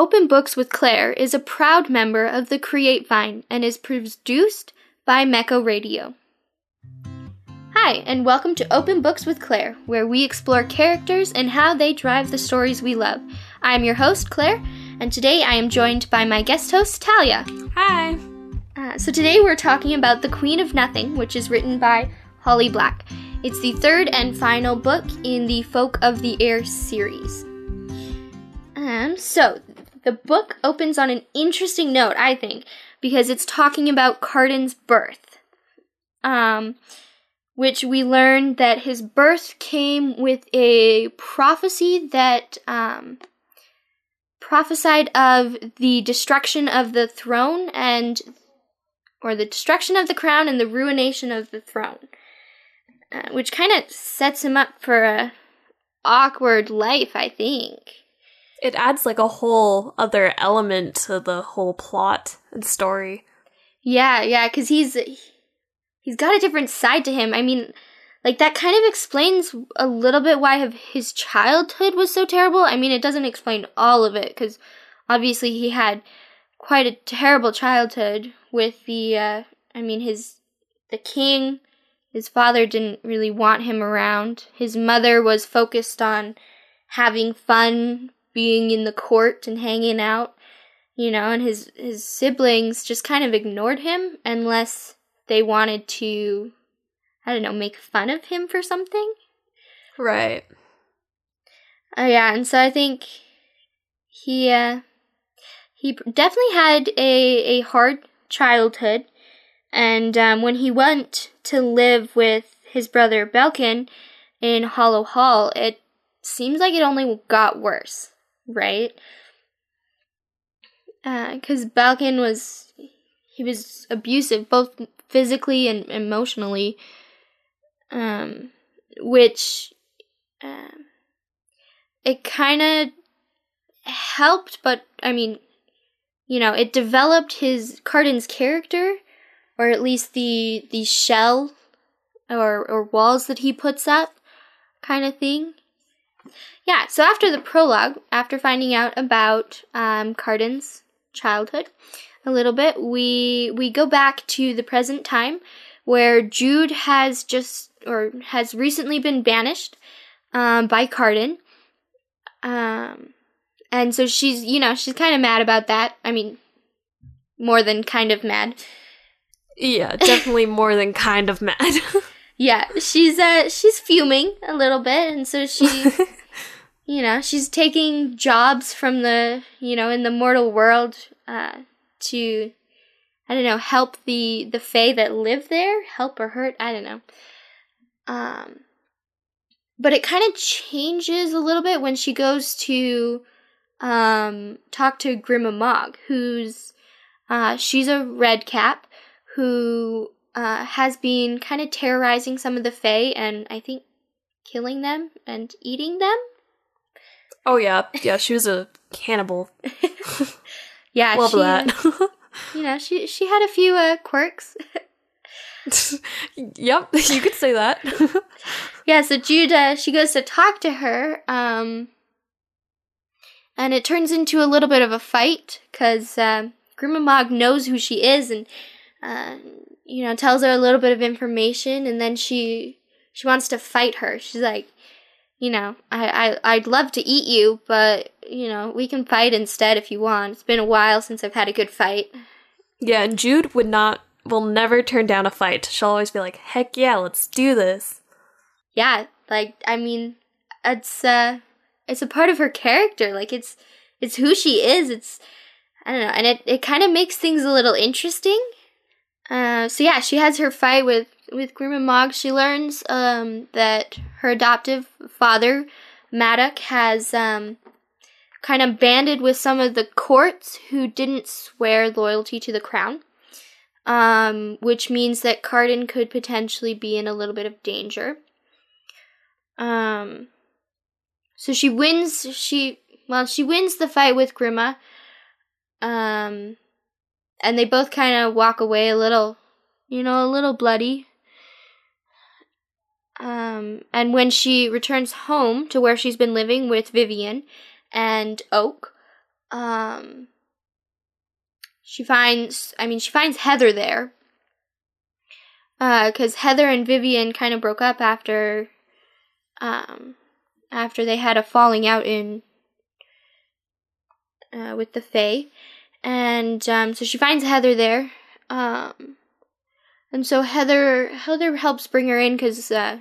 Open Books with Claire is a proud member of the Create Vine and is produced by Mecco Radio. Hi, and welcome to Open Books with Claire, where we explore characters and how they drive the stories we love. I am your host, Claire, and today I am joined by my guest host, Talia. Hi. Uh, so today we're talking about The Queen of Nothing, which is written by Holly Black. It's the third and final book in the Folk of the Air series. Um, so the book opens on an interesting note, I think, because it's talking about Cardan's birth. Um, which we learn that his birth came with a prophecy that um, prophesied of the destruction of the throne and or the destruction of the crown and the ruination of the throne uh, which kind of sets him up for a awkward life i think It adds like a whole other element to the whole plot and story. yeah yeah because he's he's got a different side to him. I mean like that kind of explains a little bit why his childhood was so terrible. I mean it doesn't explain all of it because obviously he had quite a terrible childhood with the uh i mean his the king. His father didn't really want him around. His mother was focused on having fun being in the court and hanging out you know and his his siblings just kind of ignored him unless they wanted to i don't know make fun of him for something. Right. Oh yeah, and so I think he uh, he definitely had a a hard childhood, and um, when he went to live with his brother Balekin in Hollow Hall, it seems like it only got worse, right? Because Balekin was he was abusive both physically and emotionally, um, which. Um, it kind of helped, but I mean, you know, it developed his Cardan's character, or at least the the shell or or walls that he puts up, kind of thing. Yeah. So after the prologue, after finding out about um, Cardan's childhood a little bit, we we go back to the present time, where Jude has just or has recently been banished um, by Cardan. Um, and so she's, you know, she's kind of mad about that. I mean, more than kind of mad. Yeah, definitely more than kind of mad. Yeah, she's uh she's fuming a little bit, and so she, you know, she's taking jobs from the, you know, in the mortal world, uh, to, I don't know, help the the fae that live there, help or hurt, I don't know. Um, but it kind of changes a little bit when she goes to, um, talk to Grima Mog, who's, uh, she's a red cap who uh, has been kind of terrorizing some of the Fae and I think killing them and eating them. oh yeah, yeah. She was a cannibal. Yeah, Love she, that. You know, she she had a few uh, quirks. yep, you could say that. yeah, so Jude uh, she goes to talk to her, um, and it turns into a little bit of a fight because uh, Grima Mog knows who she is and uh, you know tells her a little bit of information, and then she she wants to fight her. She's like, you know, I, I I'd love to eat you, but you know we can fight instead if you want. It's been a while since I've had a good fight. yeah, and Jude would not, will never turn down a fight. She'll always be like, "Heck yeah, let's do this." yeah like i mean it's uh it's a part of her character like it's it's who she is it's i don't know and it, it kind of makes things a little interesting uh so yeah she has her fight with with Grima Mog. She learns um that her adoptive father Madoc has um kind of banded with some of the courts who didn't swear loyalty to the crown um, which means that Cardan could potentially be in a little bit of danger. Um, so she wins. She well, she wins the fight with Grima. Um, and they both kind of walk away a little, you know, a little bloody. Um, and when she returns home to where she's been living with Vivienne and Oak, um, she finds, I mean, she finds Heather there. Because uh, Heather and Vivienne kind of broke up after, um, after they had a falling out in, uh, with the Fae. And, um, so she finds Heather there. Um, and so Heather, Heather helps bring her in because, uh,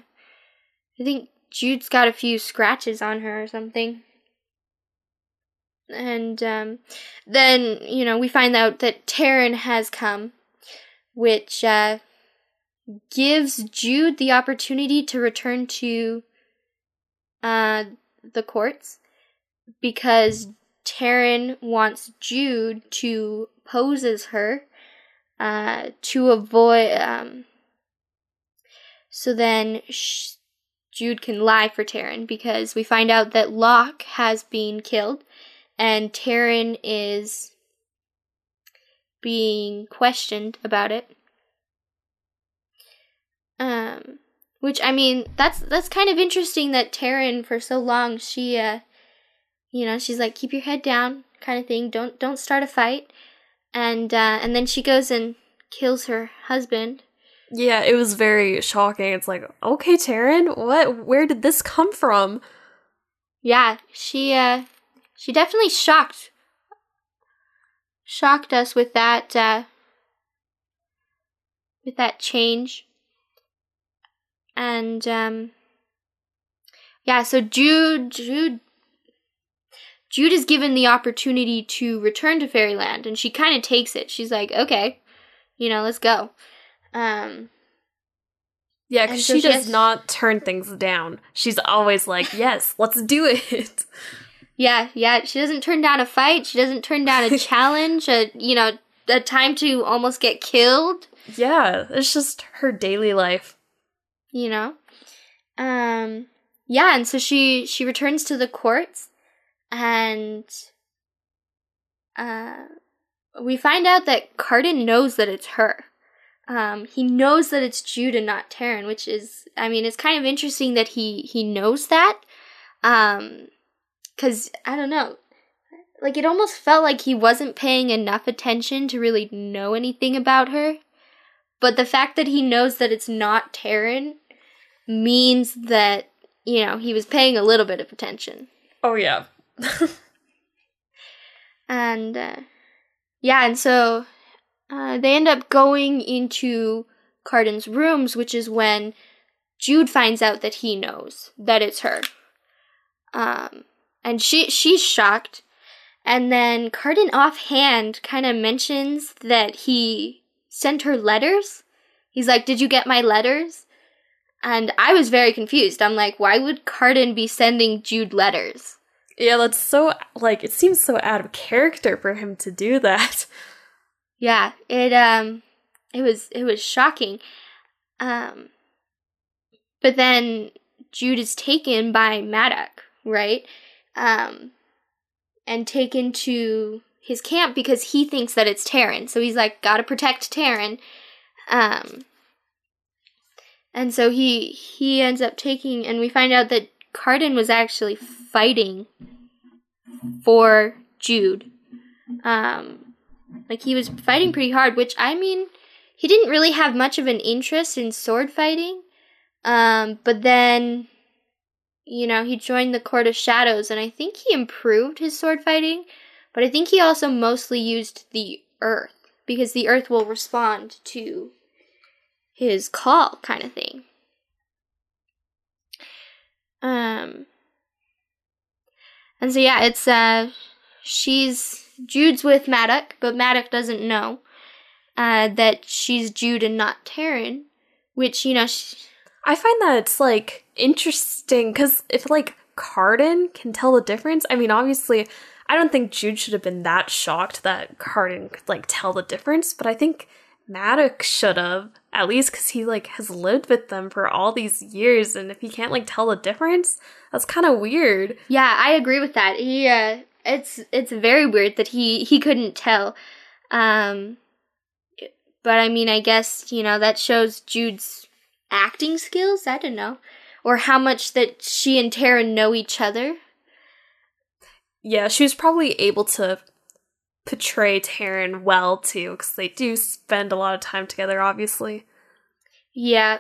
I think Jude's got a few scratches on her or something and um, then you know we find out that Taryn has come, which uh, gives Jude the opportunity to return to uh, the courts because Taryn wants Jude to pose as her uh, to avoid. Um, so then sh- Jude can lie for Taryn because we find out that Locke has been killed and Taryn is being questioned about it. Um, which I mean, that's that's kind of interesting that Taryn for so long she uh, you know, she's like keep your head down kind of thing. Don't don't start a fight. And uh and then she goes and kills her husband. Yeah, it was very shocking. It's like, okay, Taryn, what where did this come from? Yeah, she uh she definitely shocked shocked us with that uh, with that change. And um, yeah, so Jude Jude Jude is given the opportunity to return to Fairyland, and she kind of takes it. She's like, "Okay, you know, let's go." Um, yeah, because so she, she does has- not turn things down. She's always like, "Yes, let's do it." Yeah, yeah. She doesn't turn down a fight. She doesn't turn down a challenge. A you know a time to almost get killed. Yeah, it's just her daily life. You know, um, yeah, and so she she returns to the courts, and uh, we find out that Cardan knows that it's her. Um, he knows that it's Jude and not Taryn, which is, I mean, it's kind of interesting that he he knows that. Um, because I don't know. Like, it almost felt like he wasn't paying enough attention to really know anything about her. But the fact that he knows that it's not Taryn means that, you know, he was paying a little bit of attention. Oh, yeah. and, uh, yeah, and so uh, they end up going into Cardan's rooms, which is when Jude finds out that he knows that it's her. Um, and she she's shocked. And then Cardan offhand kind of mentions that he sent her letters. He's like, "Did you get my letters?" And I was very confused. I'm like, "Why would Cardan be sending Jude letters?" Yeah, that's so like it seems so out of character for him to do that. Yeah, it um it was it was shocking. Um but then Jude is taken by Madoc, right? um, and taken to his camp because he thinks that it's Taryn. So he's like, gotta protect Taryn. Um, and so he he ends up taking, and we find out that Cardan was actually fighting for Jude. Um, like he was fighting pretty hard, which I mean, he didn't really have much of an interest in sword fighting. Um, but then you know, he joined the Court of Shadows, and I think he improved his sword fighting, but I think he also mostly used the earth, because the earth will respond to his call, kind of thing. Um, and so yeah, it's uh, she's Jude's with Madoc, but Madoc doesn't know uh, that she's Jude and not Taryn, which you know. She, I find that it's like interesting because if like Cardan can tell the difference, I mean, obviously, I don't think Jude should have been that shocked that Cardan could like tell the difference, but I think Maddox should have at least because he like has lived with them for all these years, and if he can't like tell the difference, that's kind of weird. Yeah, I agree with that. He, uh, it's it's very weird that he he couldn't tell. Um, but I mean, I guess you know that shows Jude's acting skills. I don't know or how much that she and Tara know each other. yeah, she was probably able to portray Taryn well too, because they do spend a lot of time together, obviously. Yeah.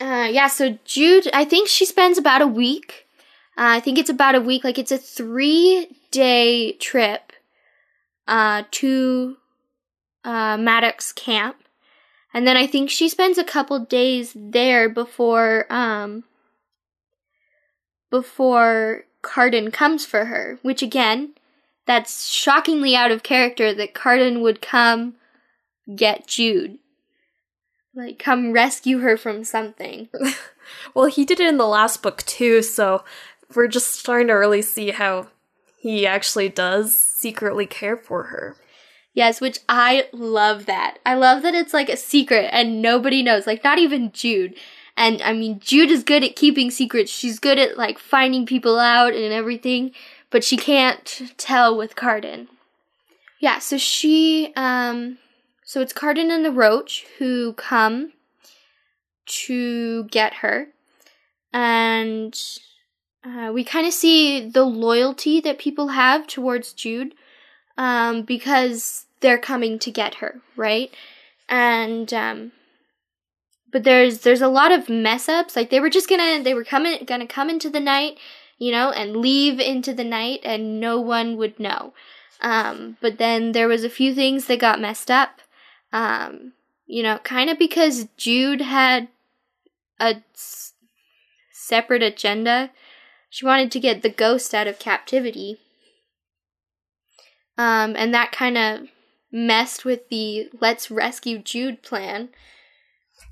Uh, yeah, so Jude, I think she spends about a week. Uh, I think it's about a week. Like, it's a three day trip uh, to uh, Madoc's camp. And then I think she spends a couple days there before um, before Cardan comes for her, which again, that's shockingly out of character that Cardan would come get Jude. Like, come rescue her from something. well, he did it in the last book too, so we're just starting to really see how he actually does secretly care for her. Yes, which I love that. I love that it's like a secret and nobody knows, like, not even Jude. And I mean, Jude is good at keeping secrets. She's good at like finding people out and everything, but she can't tell with Cardan. Yeah, so she, um, so it's Cardan and the Roach who come to get her. And uh, we kind of see the loyalty that people have towards Jude um, because they're coming to get her, right? And um, but there's there's a lot of mess ups. Like they were just gonna they were coming gonna come into the night, you know, and leave into the night, and no one would know. Um, but then there was a few things that got messed up. Um, you know, kind of because Jude had a s- separate agenda. She wanted to get the ghost out of captivity. Um, and that kind of messed with the let's rescue Jude plan.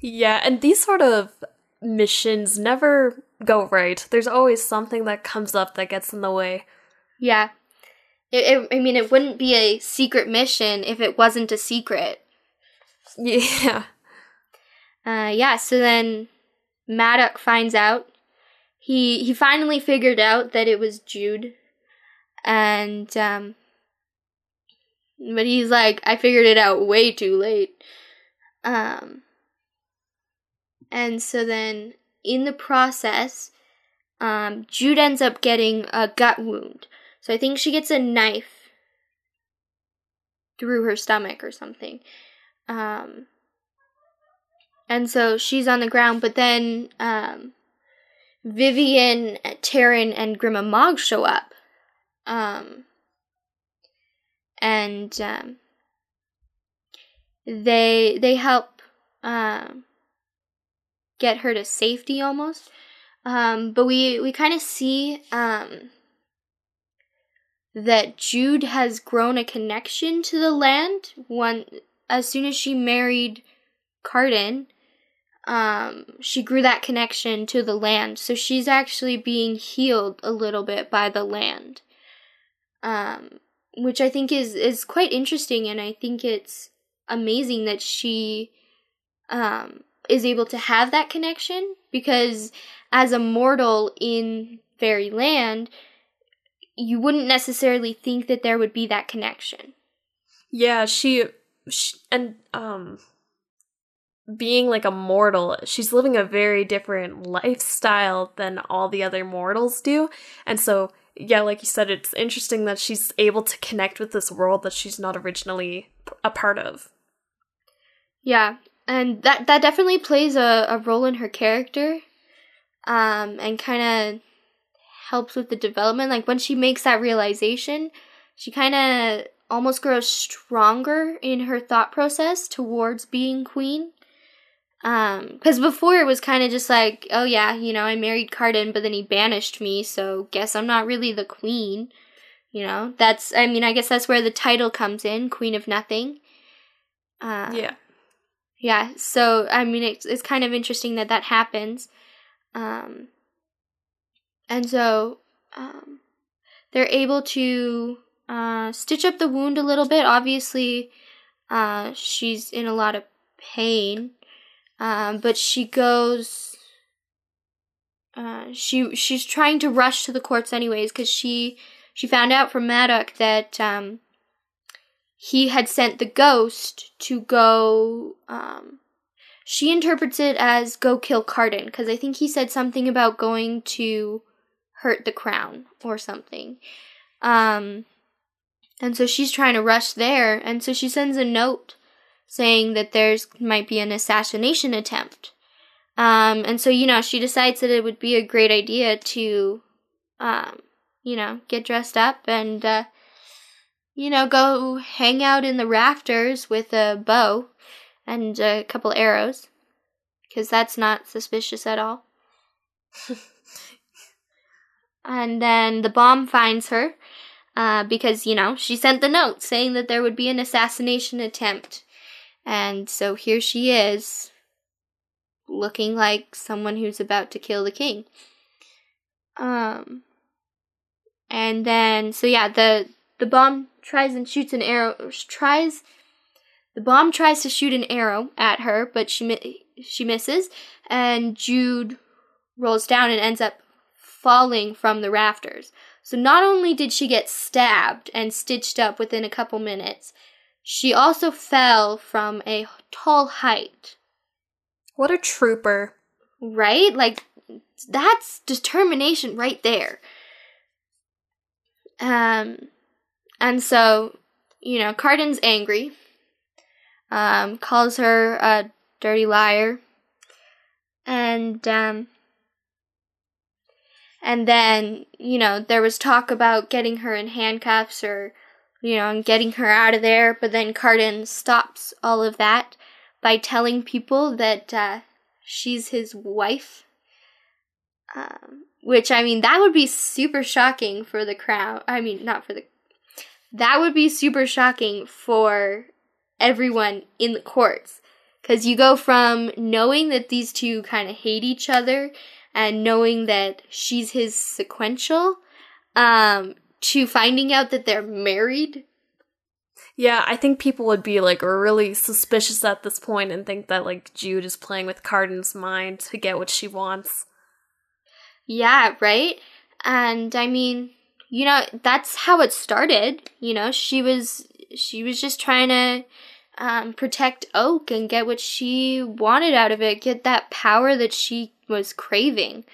Yeah, and these sort of missions never go right. There's always something that comes up that gets in the way. Yeah. It, it, I mean, it wouldn't be a secret mission if it wasn't a secret. Yeah. Uh, yeah, so then Maddox finds out. He he finally figured out that it was Jude. And um but he's like, I figured it out way too late. Um and so then in the process, um, Jude ends up getting a gut wound. So I think she gets a knife through her stomach or something. Um, and so she's on the ground, but then um, Vivienne, Taryn, and Grima Mog show up. Um, and um, they they help um, get her to safety almost. Um, but we we kind of see um, that Jude has grown a connection to the land. One as soon as she married Cardan, um, she grew that connection to the land. So she's actually being healed a little bit by the land, um, which I think is is quite interesting, and I think it's amazing that she um, is able to have that connection because as a mortal in fairy land you wouldn't necessarily think that there would be that connection. Yeah she, she and um being like a mortal she's living a very different lifestyle than all the other mortals do. And so yeah like you said it's interesting that she's able to connect with this world that she's not originally a part of. Yeah and that that definitely plays a, a role in her character um, and kind of helps with the development. Like when she makes that realization she kind of almost grows stronger in her thought process towards being queen. Because um, before it was kind of just like oh yeah you know i married cardan but then he banished me so guess i'm not really the queen you know? That's i mean i guess that's where the title comes in queen of nothing. Uh, yeah yeah so i mean it's, it's kind of interesting that that happens um and so um they're able to uh stitch up the wound a little bit. Obviously uh she's in a lot of pain um but she goes uh she she's trying to rush to the courts anyways cuz she she found out from Maddox that um he had sent the ghost to go um she interprets it as go kill Cardan because I think he said something about going to hurt the crown or something. Um, and so she's trying to rush there, and so she sends a note saying that there's might be an assassination attempt. Um, and so you know she decides that it would be a great idea to, um, you know, get dressed up and, uh, you know, go hang out in the rafters with a bow and a couple arrows, because that's not suspicious at all. and then the bomb finds her uh, because, you know, she sent the note saying that there would be an assassination attempt. And so here she is, looking like someone who's about to kill the king. Um, and then, so yeah, the the bomb tries and shoots an arrow. Tries the bomb tries to shoot an arrow at her, but she she misses, and Jude rolls down and ends up falling from the rafters. So not only did she get stabbed and stitched up within a couple minutes, she also fell from a tall height. What a trooper. Right? Like, that's determination right there. Um, and so, you know, Cardan's angry, um, calls her a dirty liar, and, um, and then, you know, there was talk about getting her in handcuffs or, you know, and getting her out of there. But then Cardan stops all of that by telling people that uh, she's his wife. Um, which, I mean, that would be super shocking for the crowd. I mean, not for the. That would be super shocking for everyone in the courts. Because you go from knowing that these two kind of hate each other and knowing that she's his seneschal um, to finding out that they're married. Yeah, I think people would be like really suspicious at this point and think that like Jude is playing with Cardan's mind to get what she wants. Yeah, right? And I mean, you know, that's how it started. You know, she was she was just trying to um, protect Oak and get what she wanted out of it, get that power that she was craving.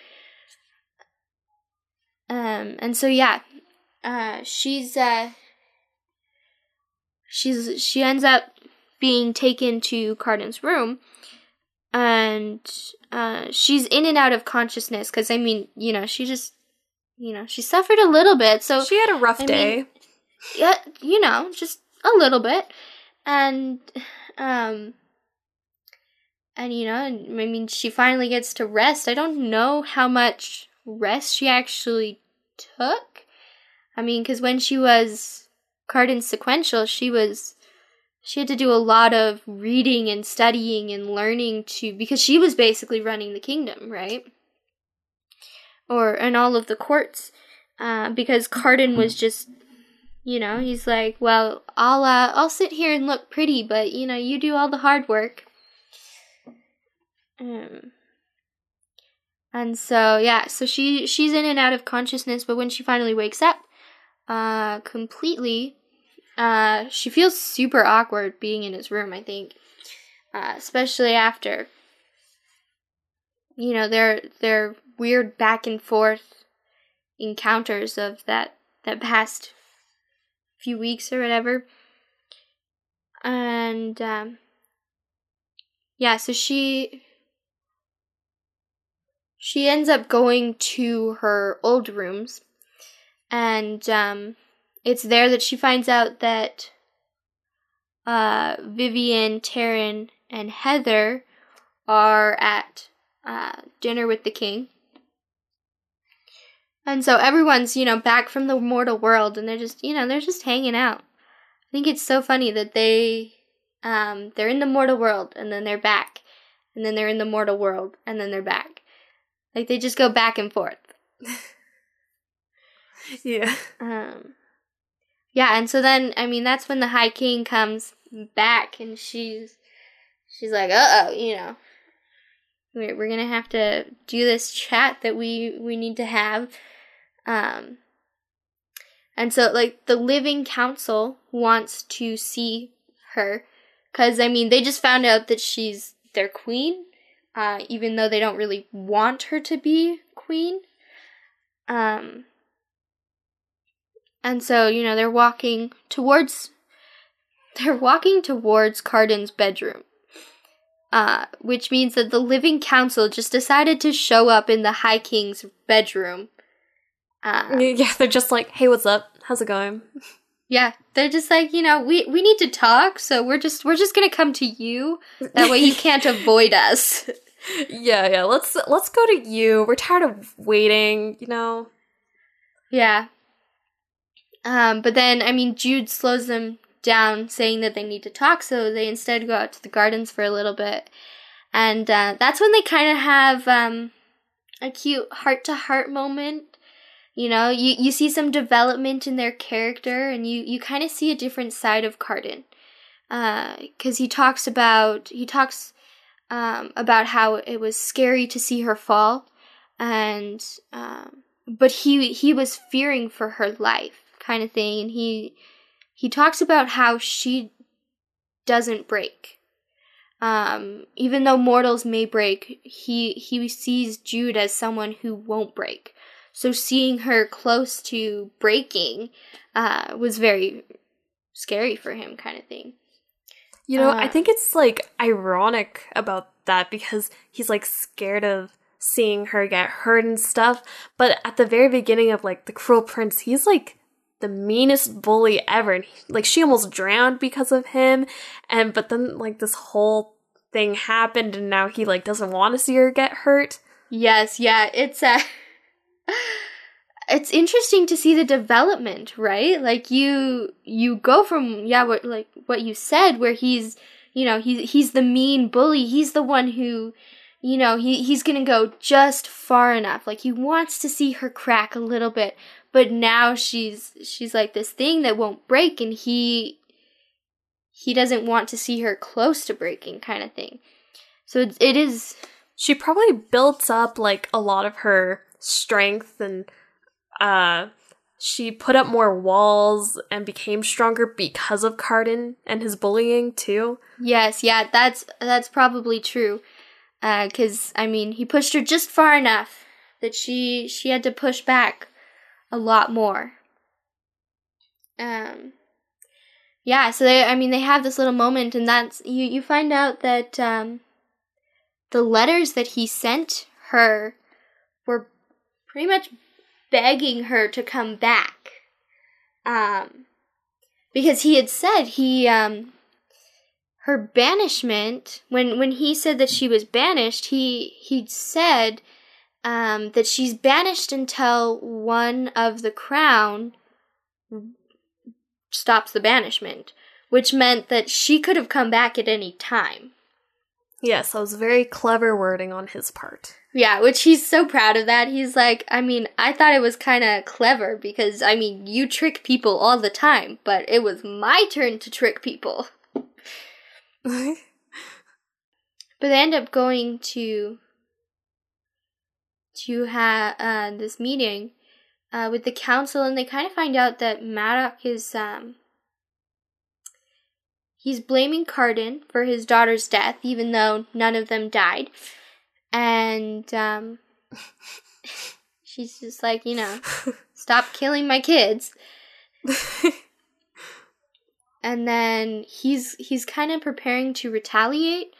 Um, and so yeah, uh, she's uh, she's she ends up being taken to Cardan's room, and uh, she's in and out of consciousness because I mean, you know, she just, you know, she suffered a little bit, so she had a rough I day. Mean, yeah, you know, just a little bit, and um, and you know, I mean, she finally gets to rest. I don't know how much rest she actually took. I mean, because when she was Cardan seneschal, she was she had to do a lot of reading and studying and learning to because she was basically running the kingdom, right? Or and all of the courts, uh, because Cardan was just, you know, he's like, well, I'll uh, I'll sit here and look pretty, but you know, you do all the hard work. Um, and so yeah, so she she's in and out of consciousness, but when she finally wakes up, uh, completely, uh, she feels super awkward being in his room. I think, uh, especially after, you know, their their weird back and forth encounters of that that past few weeks or whatever, and um, yeah, so she she ends up going to her old rooms and um, it's there that she finds out that uh, Vivienne, Taryn, and Heather are at uh, dinner with the king. And so everyone's, you know, back from the mortal world and they're just, you know, they're just hanging out. I think it's so funny that they um, they're in the mortal world and then they're back. And then they're in the mortal world and then they're back. Like they just go back and forth. yeah. Um Yeah, and so then I mean that's when the High King comes back and she's she's like, "Uh-oh, you know. We're we're going to have to do this chat that we we need to have." Um and so like the living council wants to see her cuz I mean they just found out that she's their queen uh, even though they don't really want her to be queen. Um, and so, you know, they're walking towards they're walking towards Cardan's bedroom. Uh, which means that the living council just decided to show up in the High King's bedroom. Uh, yeah, they're just like, "Hey, what's up? How's it going?" Yeah, they're just like, you know, we we need to talk, so we're just we're just gonna come to you. That way, you can't avoid us. Yeah, yeah. Let's let's go to you. We're tired of waiting. You know. Yeah. Um, but then, I mean, Jude slows them down, saying that they need to talk, so they instead go out to the gardens for a little bit. And uh, that's when they kind of have um, a cute heart to heart moment. You know, you, you see some development in their character, and you, you kind of see a different side of Cardan. Because uh, he talks about, he talks um, about how it was scary to see her fall, and um, but he he was fearing for her life kind of thing. And he he talks about how she doesn't break. Um, even though mortals may break he he sees jude as someone who won't break so seeing her close to breaking uh, was very scary for him kind of thing. You know uh, i think it's like ironic about that because he's like scared of seeing her get hurt and stuff but at the very beginning of like the cruel prince he's like the meanest bully ever and he, like she almost drowned because of him and but then like this whole thing happened and now he like doesn't want to see her get hurt. Yes yeah it's a it's interesting to see the development right? Like you you go from yeah what like what you said where he's you know he's he's the mean bully. He's the one who you know he he's gonna go just far enough. Like he wants to see her crack a little bit but now she's she's like this thing that won't break and he he doesn't want to see her close to breaking kind of thing. So it, it is she probably built up like a lot of her strength and uh she put up more walls and became stronger because of Cardan and his bullying too. Yes, yeah, that's that's probably true. Uh, cuz I mean, he pushed her just far enough that she she had to push back a lot more. Um, yeah, so they, I mean, they have this little moment, and that's you. You find out that um, the letters that he sent her pretty much begging her to come back. Um, because he had said he um, her banishment when when he said that she was banished, he he'd said um, that she's banished until one of the crown stops the banishment, which meant that she could have come back at any time. Yes, that was very clever wording on his part. Yeah, which he's so proud of that. He's like, I mean, I thought it was kind of clever because, I mean, you trick people all the time, but it was my turn to trick people. but they end up going to to have uh, this meeting uh, with the council, and they kind of find out that Madoc is um, he's blaming Cardan for his daughter's death, even though none of them died, and um, she's just like, you know, stop killing my kids. and then he's he's kind of preparing to retaliate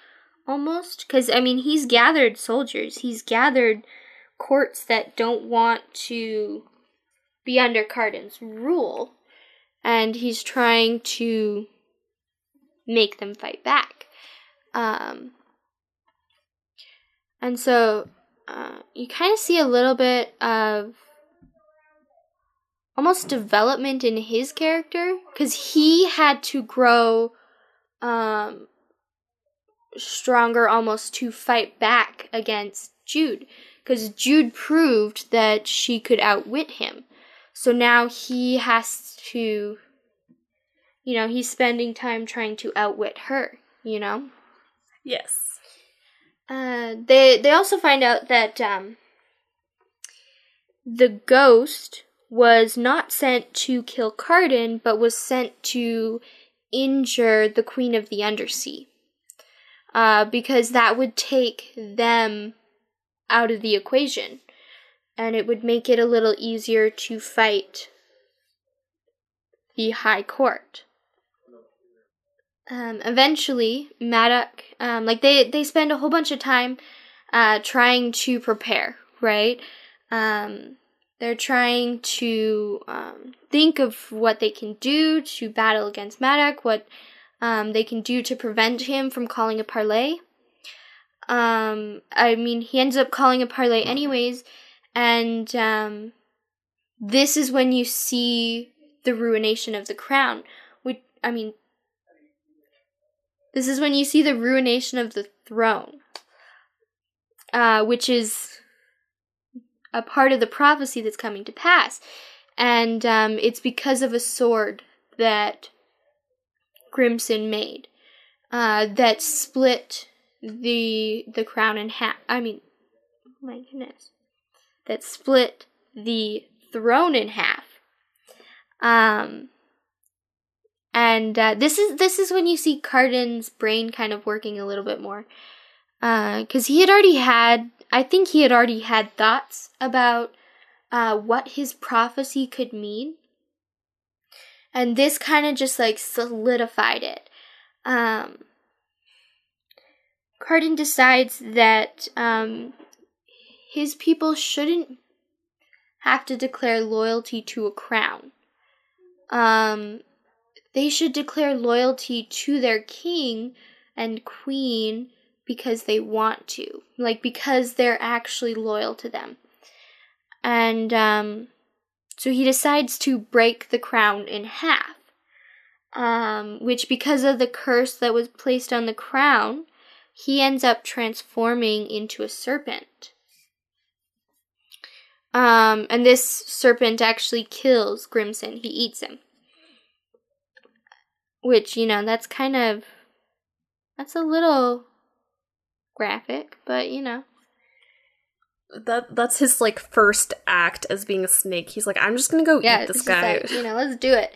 almost because i mean he's gathered soldiers. He's gathered courts that don't want to be under Cardan's rule, and he's trying to make them fight back. Um, and so uh, you kind of see a little bit of almost development in his character because he had to grow um, stronger almost to fight back against Jude because Jude proved that she could outwit him. So now he has to, you know, he's spending time trying to outwit her, you know? Yes. Uh, they they also find out that um, the ghost was not sent to kill Cardan, but was sent to injure the Queen of the Undersea. Uh, because that would take them out of the equation. and it would make it a little easier to fight the High Court. Um, eventually, Madoc, um, like they they spend a whole bunch of time uh, trying to prepare, right? Um, they're trying to um, think of what they can do to battle against Madoc, what um, they can do to prevent him from calling a parley. Um, I mean, he ends up calling a parley anyways, and this is when you see the ruination of the crown. Which I mean, this is when you see the ruination of the throne, uh, which is a part of the prophecy that's coming to pass, and um, it's because of a sword that Grimsen made uh, that split the the crown in half. I mean, oh my goodness, that split the throne in half. Um, and uh, this is this is when you see Cardan's brain kind of working a little bit more, because uh, he had already had. I think he had already had thoughts about uh, what his prophecy could mean, and this kind of just like solidified it. Um, Cardan decides that um, his people shouldn't have to declare loyalty to a crown. Um, they should declare loyalty to their king and queen because they want to, like because they're actually loyal to them. And um, so he decides to break the crown in half, um, which, because of the curse that was placed on the crown, he ends up transforming into a serpent. Um, and this serpent actually kills Grimsen. He eats him. Which, you know, that's kind of. That's a little graphic, but you know. That that's his like first act as being a snake. He's like, I'm just gonna go yeah, eat this guy. Like, you know, let's do it.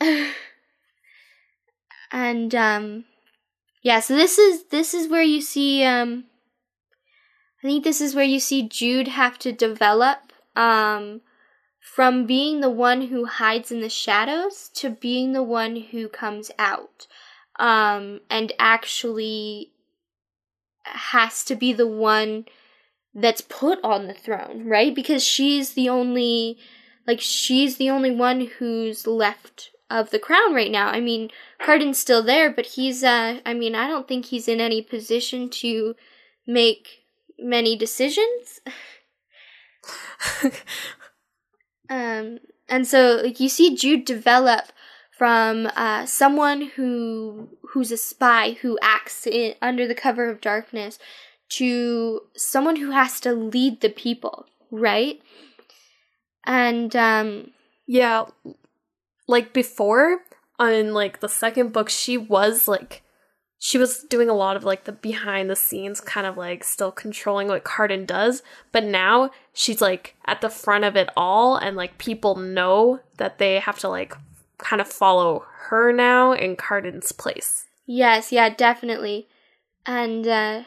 and um yeah, so this is this is where you see um I think this is where you see Jude have to develop um from being the one who hides in the shadows to being the one who comes out um and actually has to be the one that's put on the throne, right? Because she's the only like she's the only one who's left of the crown right now. I mean, Cardan's still there, but he's uh I mean, I don't think he's in any position to make many decisions. um and so like you see Jude develop from uh, someone who who's a spy who acts in, under the cover of darkness to someone who has to lead the people, right? And um yeah, like before on like the second book she was like she was doing a lot of like the behind the scenes kind of like still controlling what Cardan does, but now she's like at the front of it all and like people know that they have to like kind of follow her now in Cardan's place. Yes, yeah, definitely. And uh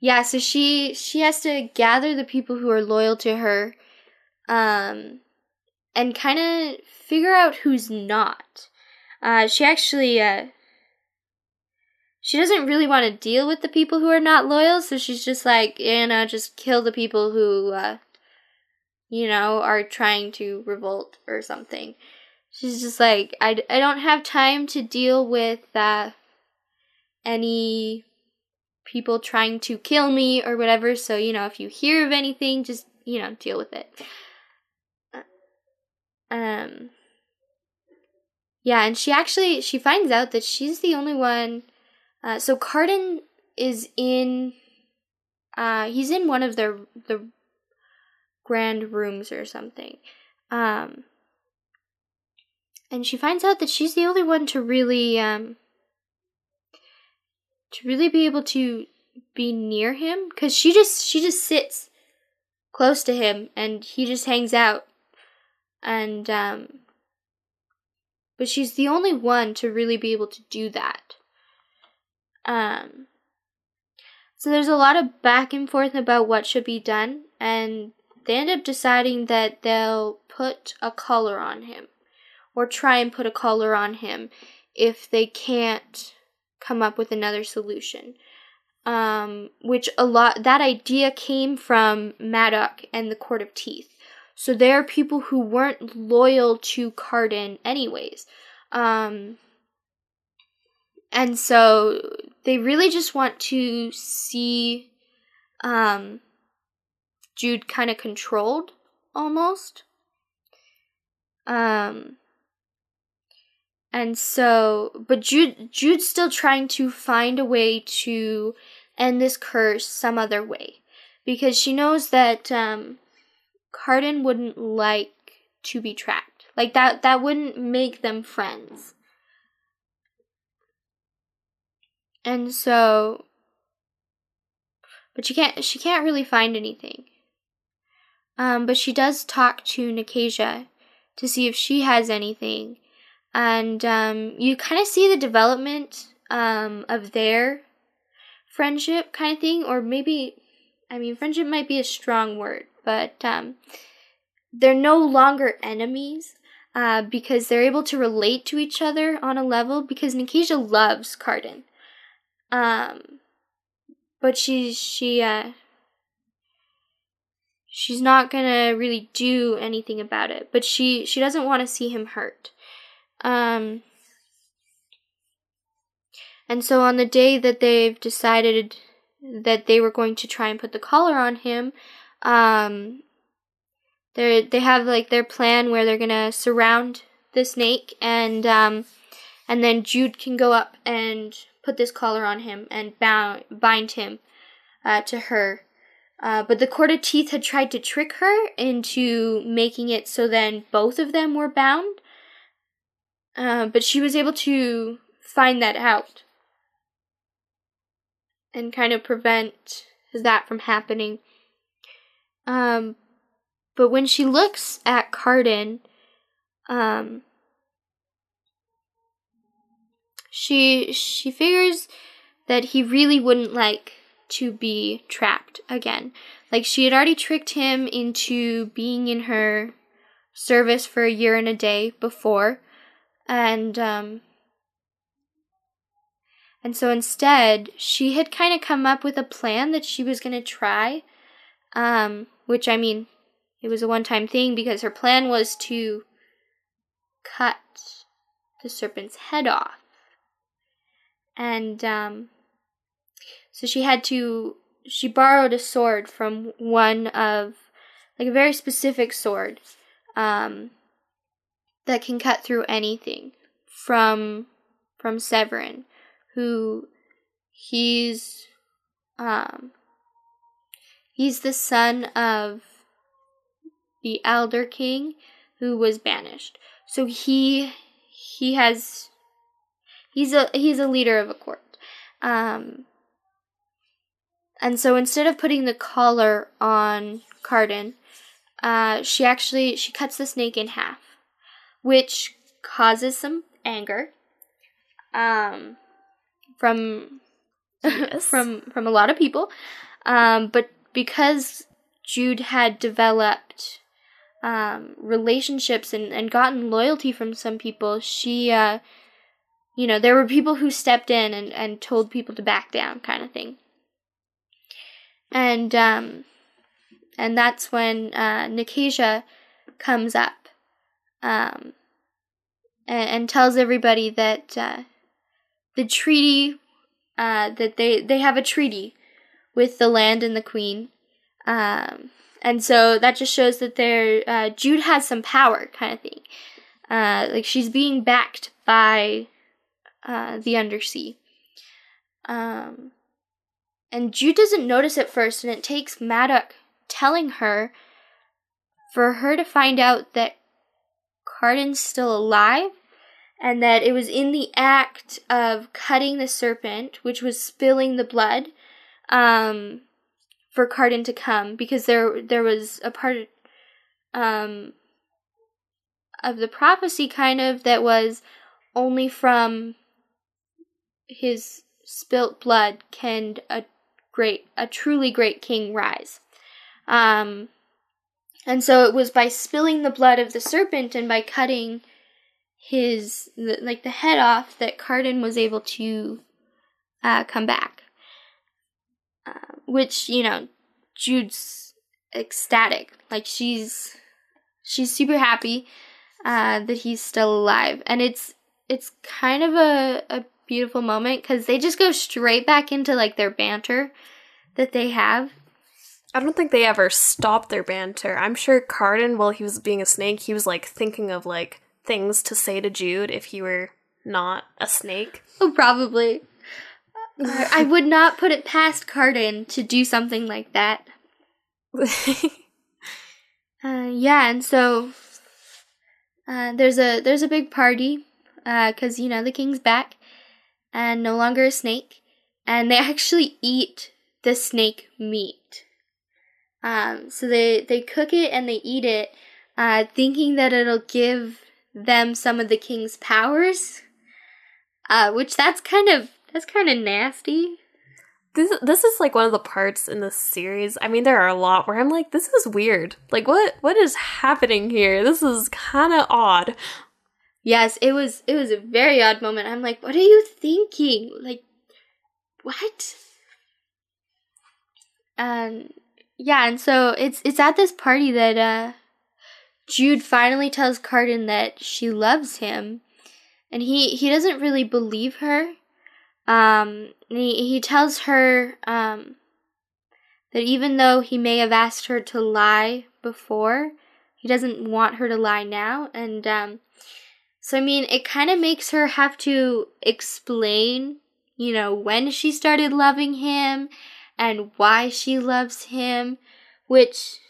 yeah, so she she has to gather the people who are loyal to her um and kind of figure out who's not. Uh she actually uh she doesn't really want to deal with the people who are not loyal, so she's just like, you know, just kill the people who uh you know, are trying to revolt or something. She's just like, I, I don't have time to deal with uh, any people trying to kill me or whatever. So, you know, if you hear of anything, just, you know, deal with it. Uh, um, yeah, and she actually, she finds out that she's the only one. Uh, so Cardan is in, uh, he's in one of the, the grand rooms or something. Um, and she finds out that she's the only one to really um to really be able to be near him cuz she just she just sits close to him and he just hangs out and um but she's the only one to really be able to do that um so there's a lot of back and forth about what should be done and they end up deciding that they'll put a collar on him or try and put a collar on him if they can't come up with another solution. Um, which a lot that idea came from Madoc and the Court of Teeth. So there are people who weren't loyal to Cardan, anyways. Um, and so they really just want to see um, Jude kind of controlled almost. Um, and so, but Jude Jude's still trying to find a way to end this curse some other way because she knows that um, Cardan wouldn't like to be trapped. Like that that wouldn't make them friends. And so but she can't she can't really find anything. Um, but she does talk to Nicasia to see if she has anything. And um, you kind of see the development um, of their friendship kind of thing, or maybe, I mean, friendship might be a strong word, but um, they're no longer enemies. Uh, because they're able to relate to each other on a level because Nicasia loves Cardan. Um, but she's she uh she's not gonna really do anything about it. But she she doesn't want to see him hurt. Um, and so on the day that they've decided that they were going to try and put the collar on him, um, they they have like their plan where they're gonna surround the snake and um, and then Jude can go up and put this collar on him and bound, bind him uh, to her. Uh, but the Court of Teeth had tried to trick her into making it so then both of them were bound. Uh, but she was able to find that out and kind of prevent that from happening. Um, but when she looks at Cardan, um, she she figures that he really wouldn't like to be trapped again. Like she had already tricked him into being in her service for a year and a day before, and um, and so instead she had kind of come up with a plan that she was going to try, um, which I mean, it was a one-time thing because her plan was to cut the serpent's head off and um, so she had to she borrowed a sword from one of like a very specific sword um, that can cut through anything from from Severin, who he's um, he's the son of the elder king who was banished. So he he has he's a he's a leader of a court. Um, and so instead of putting the collar on Cardan, uh, she actually she cuts the snake in half, which causes some anger um, from yes. from from a lot of people. Um, but because Jude had developed um, relationships and, and gotten loyalty from some people, she uh, you know, there were people who stepped in and, and told people to back down, kind of thing. And um, and that's when uh, Nicasia comes up um, and, and tells everybody that uh, the treaty uh, that they they have a treaty with the land and the queen. Um, and so that just shows that there uh, Jude has some power, kind of thing. Uh, like she's being backed by uh, the undersea. Um, and Jude doesn't notice at first, and it takes Madoc telling her for her to find out that Cardan's still alive and that it was in the act of cutting the serpent, which was spilling the blood, um, for Cardan to come because there there was a part um, of the prophecy kind of that was only from his spilt blood can a great a truly great king rise. Um and so it was by spilling the blood of the serpent and by cutting his like the head off that Cardan was able to uh, come back. Uh, which you know, Jude's ecstatic. Like she's she's super happy uh, that he's still alive, and it's it's kind of a a beautiful moment because they just go straight back into like their banter that they have. I don't think they ever stopped their banter. I'm sure Cardan, while he was being a snake, he was like thinking of like things to say to Jude if he were not a snake. Oh, probably. I would not put it past Cardan to do something like that. uh, yeah, and so uh, there's a there's a big party because uh, you know the king's back and no longer a snake, and they actually eat the snake meat. Um, so they they cook it and they eat it, uh, thinking that it'll give them some of the king's powers. Uh, which that's kind of that's kind of nasty. This this is like one of the parts in the series. I mean, there are a lot where I'm like, this is weird. Like, what what is happening here? This is kind of odd. Yes, it was it was a very odd moment. I'm like, what are you thinking? Like, what? Um, yeah, and so it's it's at this party that uh, Jude finally tells Cardan that she loves him, and he he doesn't really believe her. Um, he, he tells her um, that even though he may have asked her to lie before, he doesn't want her to lie now. And um, so, I mean, it kind of makes her have to explain, you know, when she started loving him and why she loves him, which,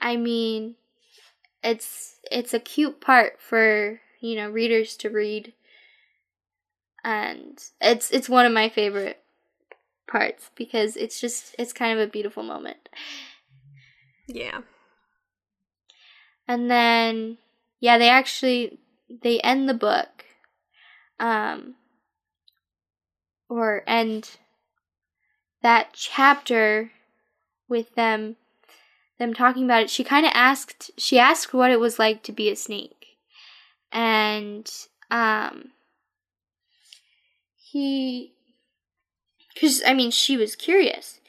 I mean, it's it's a cute part for you know readers to read and it's it's one of my favorite parts because it's just it's kind of a beautiful moment. Yeah. And then yeah, they actually they end the book um or end that chapter with them them talking about it. She kind of asked she asked what it was like to be a snake. And um he because i mean she was curious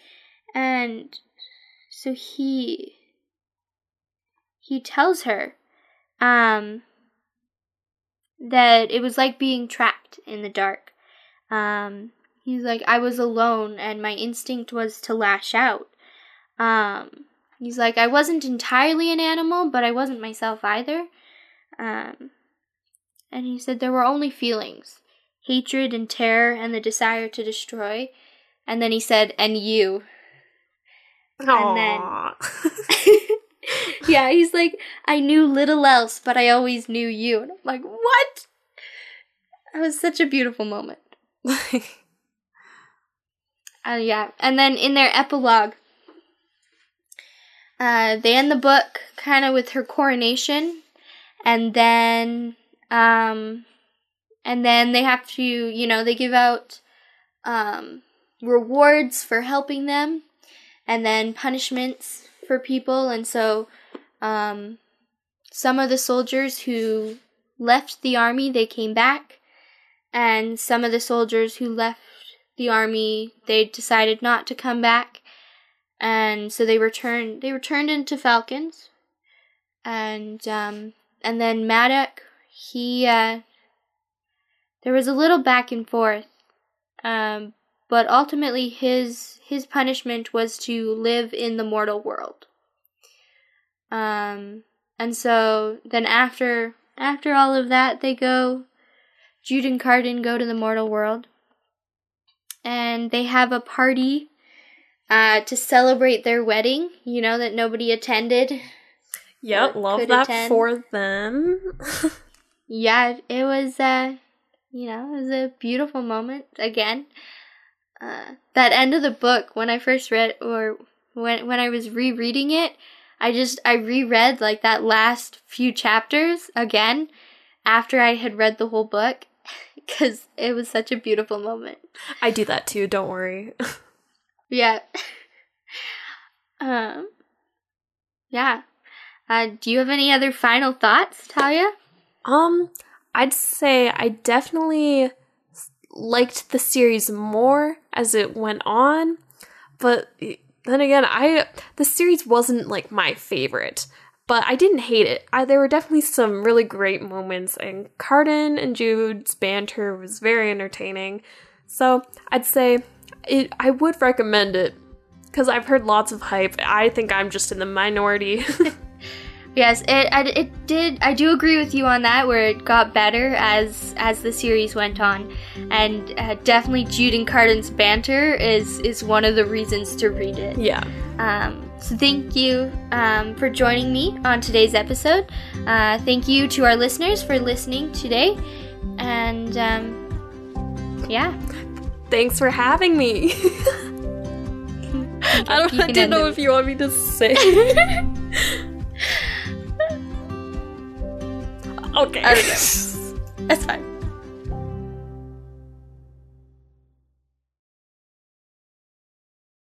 and so he he tells her um that it was like being trapped in the dark um he's like i was alone and my instinct was to lash out um he's like i wasn't entirely an animal but i wasn't myself either um and he said there were only feelings hatred and terror and the desire to destroy. And then he said, and you. Aww. And then Yeah, he's like, I knew little else, but I always knew you. And I'm like, what? That was such a beautiful moment. uh, yeah. And then in their epilogue, uh, they end the book kind of with her coronation, and then um, and then they have to, you know, they give out um, rewards for helping them, and then punishments for people. And so, um, some of the soldiers who left the army they came back, and some of the soldiers who left the army they decided not to come back, and so they returned. They returned into falcons, and um, and then Madoc he uh, there was a little back and forth, um, but ultimately his his punishment was to live in the mortal world. Um, and so then after after all of that, they go. Jude and Cardan go to the mortal world, and they have a party uh, to celebrate their wedding. You know that nobody attended. Yep, love that attend. for them. yeah, it was. Uh, you know, it was a beautiful moment again. Uh, that end of the book when I first read or when when I was rereading it, I just I reread like that last few chapters again after I had read the whole book cuz it was such a beautiful moment. I do that too, don't worry. yeah. um yeah. Uh, do you have any other final thoughts, Talia? Um, I'd say I definitely liked the series more as it went on, but then again, I the series wasn't like my favorite, but I didn't hate it. I, there were definitely some really great moments, and Cardan and Jude's banter was very entertaining. So I'd say it. I would recommend it because I've heard lots of hype. I think I'm just in the minority. Yes, it it did. I do agree with you on that, where it got better as as the series went on, and uh, definitely Jude and Cardan's banter is is one of the reasons to read it. Yeah. Um, so thank you um, for joining me on today's episode. Uh, thank you to our listeners for listening today, and um, yeah. Thanks for having me. I don't. I didn't know if you want me to say. Okay. I don't know. That's fine.